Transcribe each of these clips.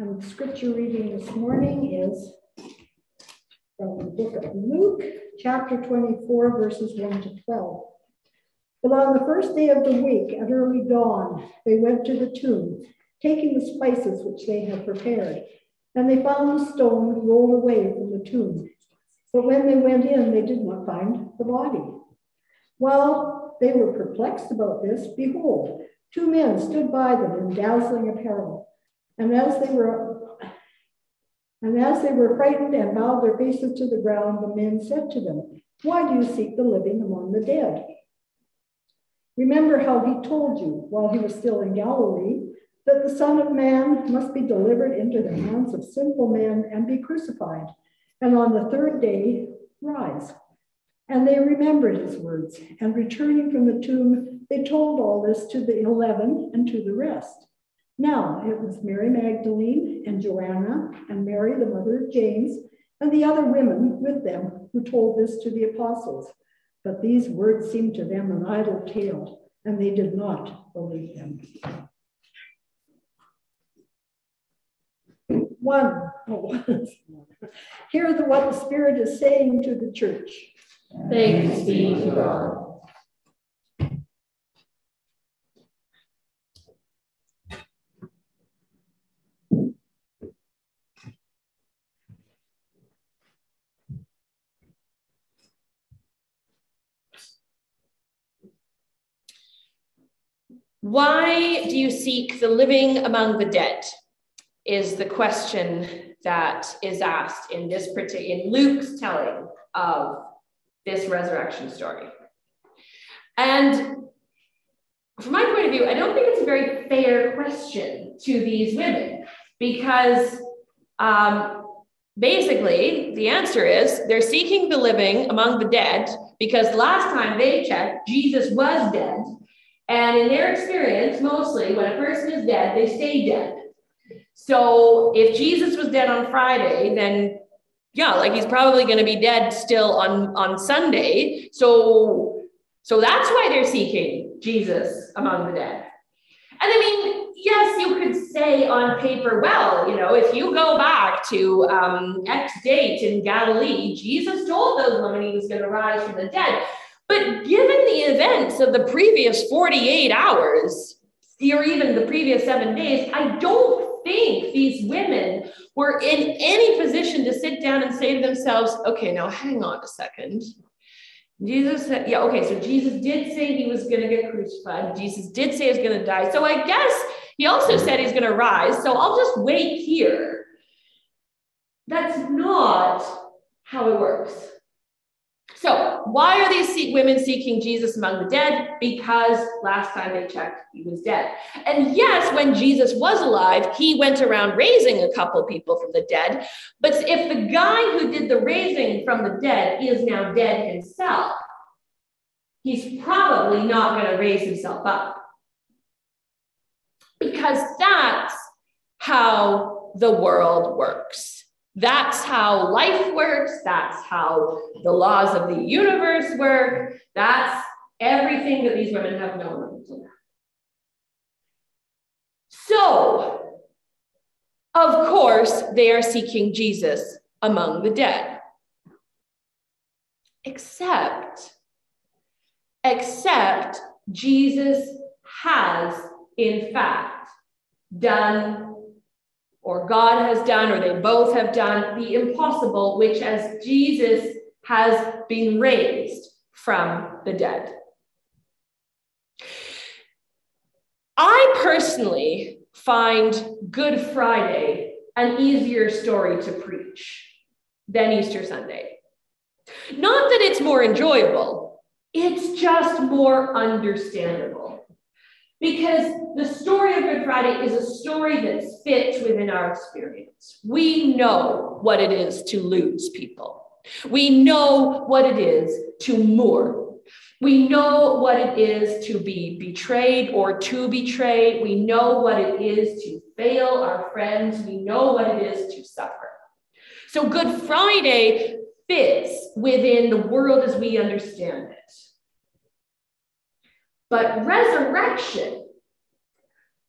And the scripture reading this morning is from the book of Luke, chapter 24, verses 1 to 12. But on the first day of the week, at early dawn, they went to the tomb, taking the spices which they had prepared. And they found the stone rolled away from the tomb. But when they went in, they did not find the body. While they were perplexed about this, behold, two men stood by them in dazzling apparel. And as they were and as they were frightened and bowed their faces to the ground, the men said to them, Why do you seek the living among the dead? Remember how he told you while he was still in Galilee that the Son of Man must be delivered into the hands of sinful men and be crucified, and on the third day rise. And they remembered his words, and returning from the tomb, they told all this to the eleven and to the rest. Now it was Mary Magdalene and Joanna and Mary, the mother of James, and the other women with them who told this to the apostles. But these words seemed to them an idle tale, and they did not believe them. One, oh, hear the, what the Spirit is saying to the church. Thanks be to God. Why do you seek the living among the dead? Is the question that is asked in this particular in Luke's telling of this resurrection story. And from my point of view, I don't think it's a very fair question to these women because um, basically the answer is they're seeking the living among the dead because last time they checked, Jesus was dead and in their experience, mostly when a person is dead, they stay dead. So if Jesus was dead on Friday, then yeah, like he's probably going to be dead still on on Sunday. So so that's why they're seeking Jesus among the dead. And I mean, yes, you could say on paper, well, you know, if you go back to um, X date in Galilee, Jesus told those women he was going to rise from the dead. But given the events of the previous 48 hours, or even the previous seven days, I don't think these women were in any position to sit down and say to themselves, okay, now hang on a second. Jesus said, yeah, okay, so Jesus did say he was going to get crucified. Jesus did say he's going to die. So I guess he also said he's going to rise. So I'll just wait here. That's not how it works. So, why are these women seeking Jesus among the dead? Because last time they checked, he was dead. And yes, when Jesus was alive, he went around raising a couple people from the dead. But if the guy who did the raising from the dead is now dead himself, he's probably not going to raise himself up. Because that's how the world works. That's how life works. That's how the laws of the universe work. That's everything that these women have known until now So, of course, they are seeking Jesus among the dead. Except, except Jesus has, in fact, done or God has done, or they both have done the impossible, which as Jesus has been raised from the dead. I personally find Good Friday an easier story to preach than Easter Sunday. Not that it's more enjoyable, it's just more understandable. Because the story of Good Friday is a story that fits within our experience. We know what it is to lose people. We know what it is to mourn. We know what it is to be betrayed or to betray. We know what it is to fail our friends. We know what it is to suffer. So Good Friday fits within the world as we understand it. But resurrection,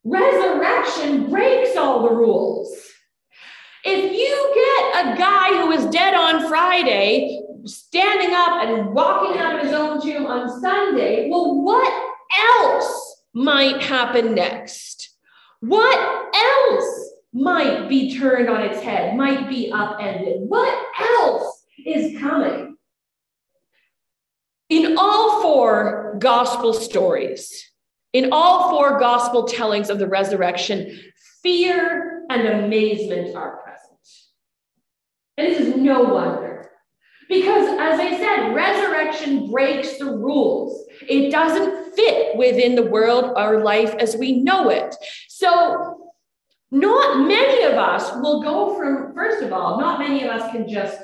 resurrection breaks all the rules. If you get a guy who was dead on Friday standing up and walking out of his own tomb on Sunday. Well, what else might happen next? What else might be turned on its head, might be upended? What else is coming? In all four gospel stories, in all four gospel tellings of the resurrection, fear and amazement are present. And this is no wonder. Because, as I said, resurrection breaks the rules. It doesn't fit within the world or life as we know it. So, not many of us will go from, first of all, not many of us can just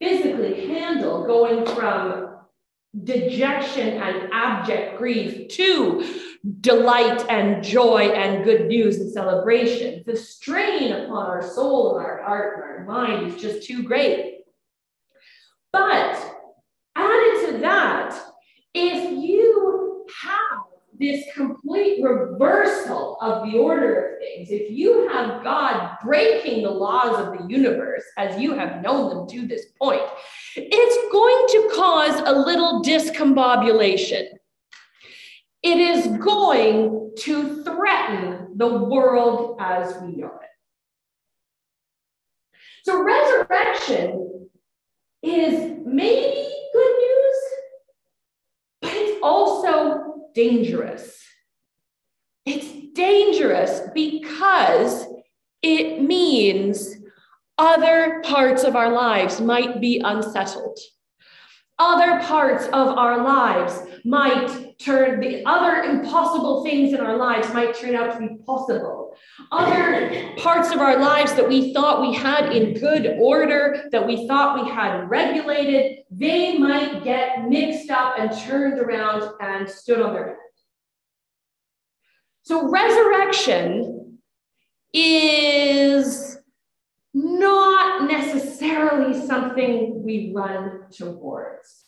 physically handle going from dejection and abject grief to delight and joy and good news and celebration. The strain upon our soul and our heart and our mind is just too great. But added to that, if you have this complete reversal of the order of things, if you have God breaking the laws of the universe as you have known them to this point, it's going to cause a little discombobulation. It is going to threaten the world as we know it. So, resurrection is maybe good news, but it's also dangerous. It's dangerous because it means other parts of our lives might be unsettled. Other parts of our lives might turn, the other impossible things in our lives might turn out to be possible. Other parts of our lives that we thought we had in good order, that we thought we had regulated, they might get mixed up and turned around and stood on their head. So, resurrection is not necessarily something we run towards.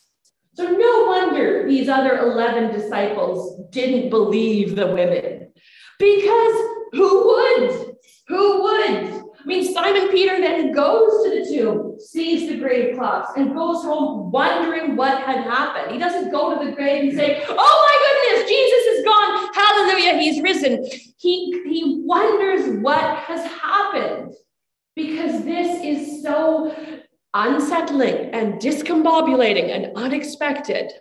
So, no wonder these other 11 disciples didn't believe the women. Because who would? Who would? I mean, Simon Peter then goes to the tomb, sees the grave cloths, and goes home wondering what had happened. He doesn't go to the grave and say, Oh my goodness, Jesus is gone. Hallelujah, he's risen. He, he wonders what has happened because this is so unsettling and discombobulating and unexpected.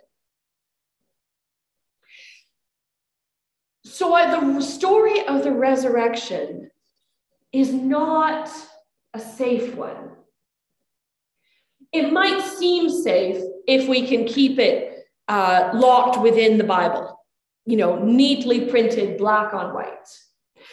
So, the story of the resurrection is not a safe one. It might seem safe if we can keep it uh, locked within the Bible, you know, neatly printed black on white.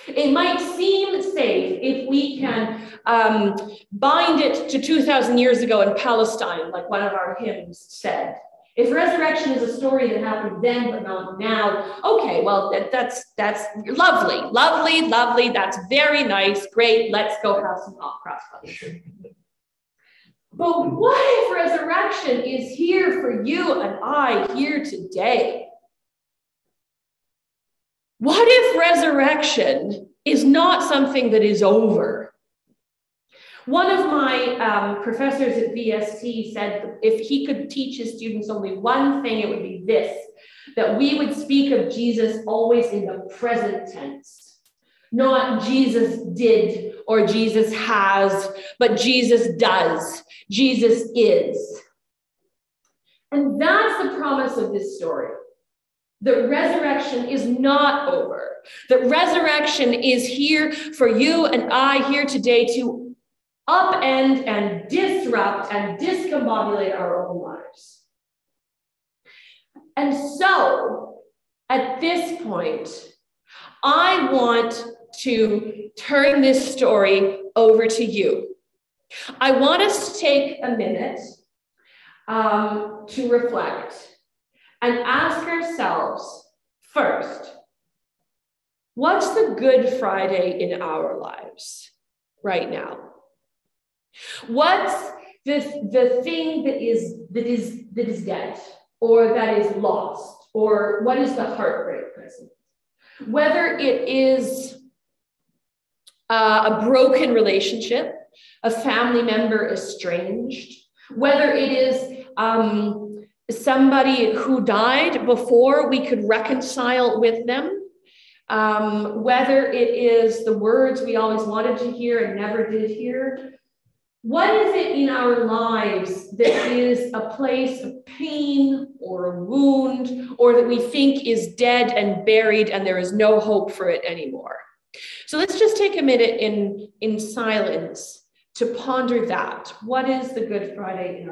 It might seem safe if we can um, bind it to 2,000 years ago in Palestine, like one of our hymns said. If resurrection is a story that happened then but not now, okay, well that, that's that's lovely, lovely, lovely. That's very nice, great. Let's go have some hot cross buns. But what if resurrection is here for you and I here today? What if resurrection is not something that is over? One of my um, professors at VST said if he could teach his students only one thing, it would be this that we would speak of Jesus always in the present tense. Not Jesus did or Jesus has, but Jesus does. Jesus is. And that's the promise of this story that resurrection is not over, that resurrection is here for you and I here today to upend and disrupt and discombobulate our own lives. And so, at this point, I want to turn this story over to you. I want us to take a minute um, to reflect and ask ourselves first, what's the Good Friday in our lives right now? What's the, the thing that is that is that is dead or that is lost? Or what is the heartbreak present? Whether it is uh, a broken relationship, a family member estranged, whether it is um, somebody who died before we could reconcile with them, um, whether it is the words we always wanted to hear and never did hear. What is it in our lives that is a place of pain or a wound or that we think is dead and buried and there is no hope for it anymore? So let's just take a minute in, in silence to ponder that. What is the Good Friday in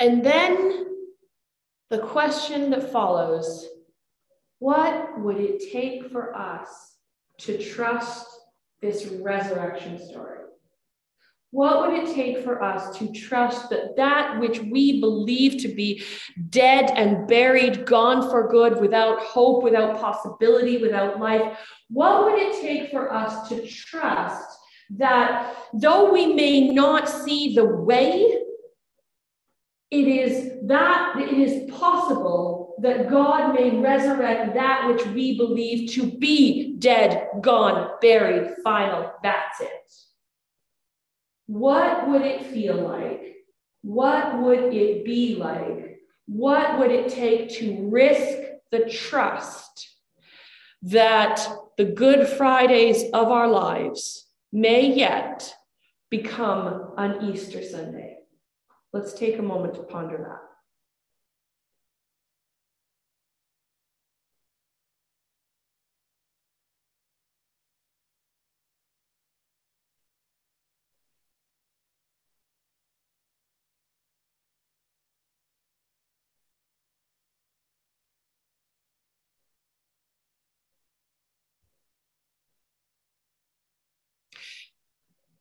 And then the question that follows what would it take for us to trust this resurrection story? What would it take for us to trust that that which we believe to be dead and buried, gone for good, without hope, without possibility, without life, what would it take for us to trust that though we may not see the way, it is that it is possible that God may resurrect that which we believe to be dead, gone, buried, final. That's it. What would it feel like? What would it be like? What would it take to risk the trust that the Good Fridays of our lives may yet become an Easter Sunday? Let's take a moment to ponder that.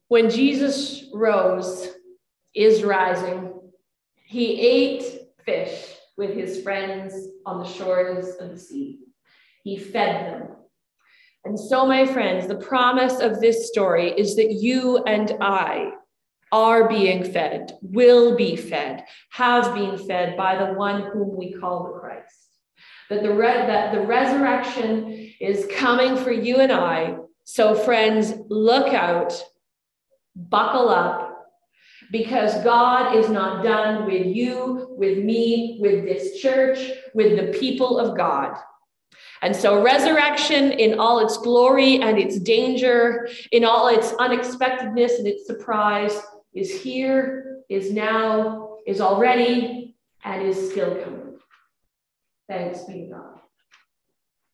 When Jesus rose, is rising. He ate fish with his friends on the shores of the sea. He fed them. And so, my friends, the promise of this story is that you and I are being fed, will be fed, have been fed by the one whom we call the Christ. That the, re- that the resurrection is coming for you and I. So, friends, look out, buckle up, because God is not done with you, with me, with this church, with the people of God. And so, resurrection in all its glory and its danger, in all its unexpectedness and its surprise, is here, is now, is already, and is still coming. Thanks be to God.